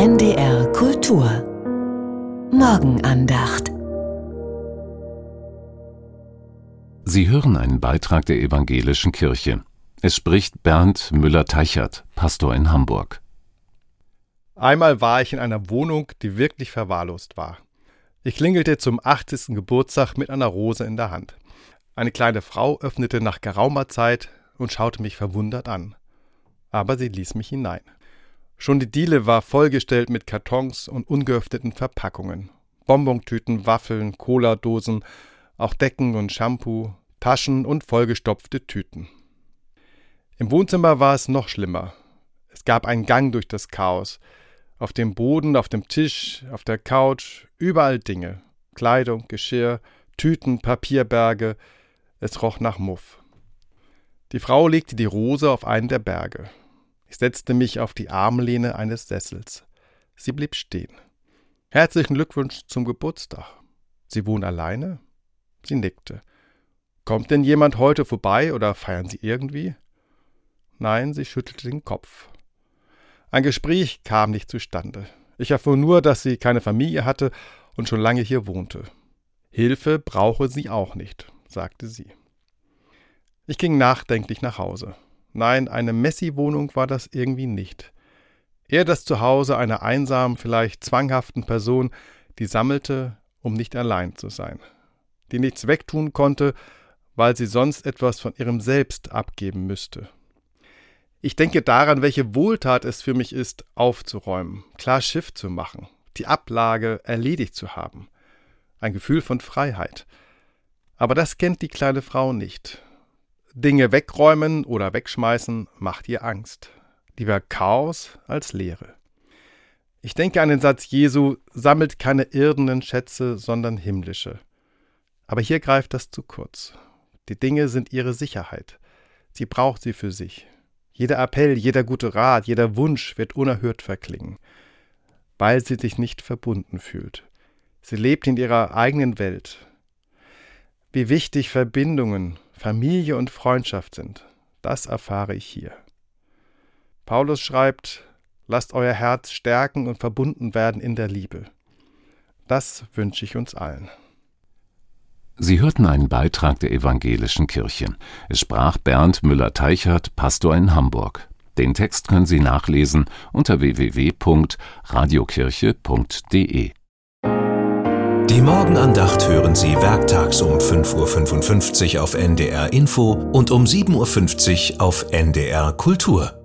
NDR Kultur Morgenandacht Sie hören einen Beitrag der Evangelischen Kirche. Es spricht Bernd Müller-Teichert, Pastor in Hamburg. Einmal war ich in einer Wohnung, die wirklich verwahrlost war. Ich klingelte zum 80. Geburtstag mit einer Rose in der Hand. Eine kleine Frau öffnete nach geraumer Zeit und schaute mich verwundert an. Aber sie ließ mich hinein. Schon die Diele war vollgestellt mit Kartons und ungeöffneten Verpackungen. Bonbontüten, Waffeln, Cola-Dosen, auch Decken und Shampoo, Taschen und vollgestopfte Tüten. Im Wohnzimmer war es noch schlimmer. Es gab einen Gang durch das Chaos. Auf dem Boden, auf dem Tisch, auf der Couch, überall Dinge. Kleidung, Geschirr, Tüten, Papierberge. Es roch nach Muff. Die Frau legte die Rose auf einen der Berge. Ich setzte mich auf die Armlehne eines Sessels. Sie blieb stehen. Herzlichen Glückwunsch zum Geburtstag. Sie wohnen alleine? Sie nickte. Kommt denn jemand heute vorbei oder feiern Sie irgendwie? Nein, sie schüttelte den Kopf. Ein Gespräch kam nicht zustande. Ich erfuhr nur, dass sie keine Familie hatte und schon lange hier wohnte. Hilfe brauche sie auch nicht, sagte sie. Ich ging nachdenklich nach Hause. Nein, eine Messi-Wohnung war das irgendwie nicht. Eher das Zuhause einer einsamen, vielleicht zwanghaften Person, die sammelte, um nicht allein zu sein, die nichts wegtun konnte, weil sie sonst etwas von ihrem Selbst abgeben müsste. Ich denke daran, welche Wohltat es für mich ist, aufzuräumen, klar Schiff zu machen, die Ablage erledigt zu haben. Ein Gefühl von Freiheit. Aber das kennt die kleine Frau nicht. Dinge wegräumen oder wegschmeißen macht ihr Angst. Lieber Chaos als Leere. Ich denke an den Satz Jesu, sammelt keine irdenen Schätze, sondern himmlische. Aber hier greift das zu kurz. Die Dinge sind ihre Sicherheit. Sie braucht sie für sich. Jeder Appell, jeder gute Rat, jeder Wunsch wird unerhört verklingen, weil sie sich nicht verbunden fühlt. Sie lebt in ihrer eigenen Welt. Wie wichtig Verbindungen, Familie und Freundschaft sind, das erfahre ich hier. Paulus schreibt, lasst euer Herz stärken und verbunden werden in der Liebe. Das wünsche ich uns allen. Sie hörten einen Beitrag der Evangelischen Kirche. Es sprach Bernd Müller-Teichert, Pastor in Hamburg. Den Text können Sie nachlesen unter www.radiokirche.de. Die Morgenandacht hören Sie werktags um 5.55 Uhr auf NDR Info und um 7.50 Uhr auf NDR Kultur.